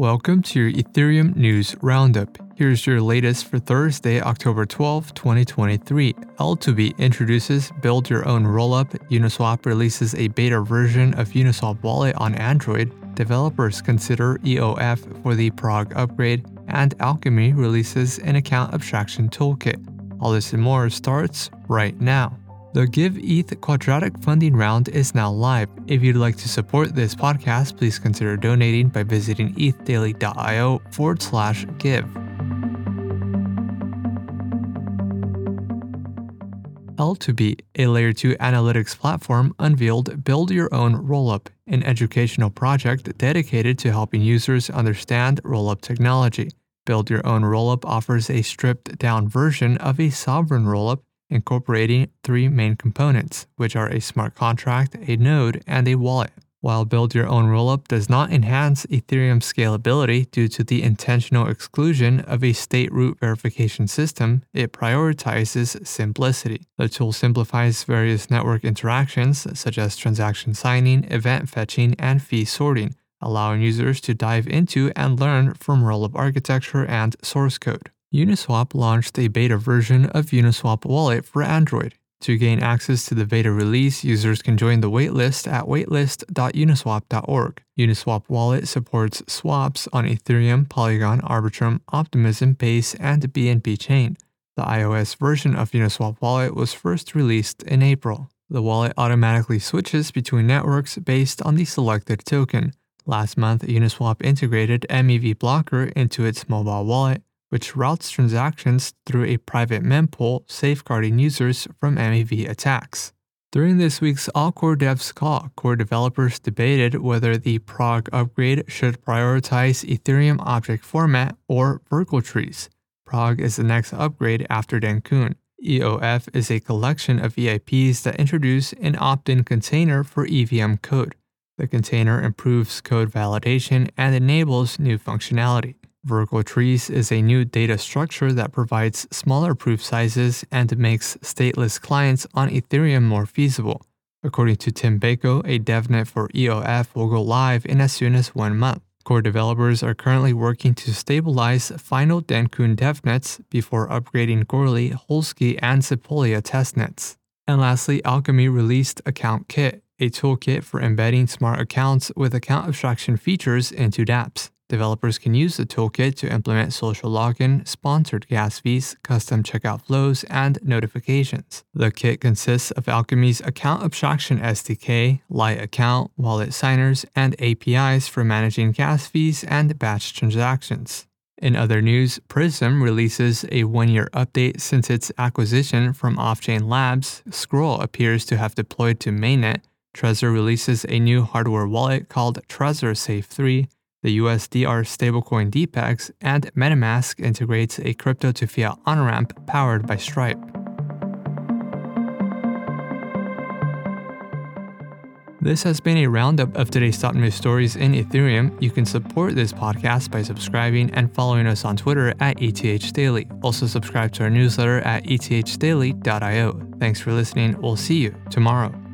Welcome to your Ethereum News Roundup. Here's your latest for Thursday, October 12, 2023. L2Beat introduces Build Your Own Rollup. Uniswap releases a beta version of Uniswap Wallet on Android. Developers consider EOF for the Prague upgrade. And Alchemy releases an account abstraction toolkit. All this and more starts right now. The Give ETH Quadratic funding round is now live. If you'd like to support this podcast, please consider donating by visiting ethdaily.io forward slash give. L2Beat, a layer 2 analytics platform, unveiled Build Your Own Rollup, an educational project dedicated to helping users understand rollup technology. Build Your Own Rollup offers a stripped down version of a sovereign rollup incorporating three main components, which are a smart contract, a node, and a wallet. While Build Your Own Rollup does not enhance Ethereum scalability due to the intentional exclusion of a state root verification system, it prioritizes simplicity. The tool simplifies various network interactions, such as transaction signing, event fetching, and fee sorting, allowing users to dive into and learn from rollup architecture and source code. Uniswap launched a beta version of Uniswap Wallet for Android. To gain access to the beta release, users can join the waitlist at waitlist.uniswap.org. Uniswap Wallet supports swaps on Ethereum, Polygon, Arbitrum, Optimism, Base, and BNB Chain. The iOS version of Uniswap Wallet was first released in April. The wallet automatically switches between networks based on the selected token. Last month, Uniswap integrated MEV Blocker into its mobile wallet, which routes transactions through a private mempool, safeguarding users from MEV attacks. During this week's All Core Devs call, core developers debated whether the Prague upgrade should prioritize Ethereum object format or Verkle trees. Prague is the next upgrade after Dencun. EOF is a collection of EIPs that introduce an opt in container for EVM code. The container improves code validation and enables new functionality. Verkle trees is a new data structure that provides smaller proof sizes and makes stateless clients on Ethereum more feasible. According to Tim Beiko, a devnet for EOF will go live in as soon as one month. Core developers are currently working to stabilize final Dencun devnets before upgrading Goerli, Holesky, and Sepolia testnets. And lastly, Alchemy released Account Kit, a toolkit for embedding smart accounts with account abstraction features into dApps. Developers can use the toolkit to implement social login, sponsored gas fees, custom checkout flows, and notifications. The kit consists of Alchemy's account abstraction SDK, light account, wallet signers, and APIs for managing gas fees and batch transactions. In other news, Prysm releases a one year update since its acquisition from Offchain Labs. Scroll appears to have deployed to mainnet. Trezor releases a new hardware wallet called Trezor Safe 3 the USDR stablecoin depegs, and MetaMask integrates a crypto to fiat on ramp powered by Stripe. This has been a roundup of today's top news stories in Ethereum. You can support this podcast by subscribing and following us on Twitter at ETH Daily. Also, subscribe to our newsletter at ethdaily.io. Thanks for listening. We'll see you tomorrow.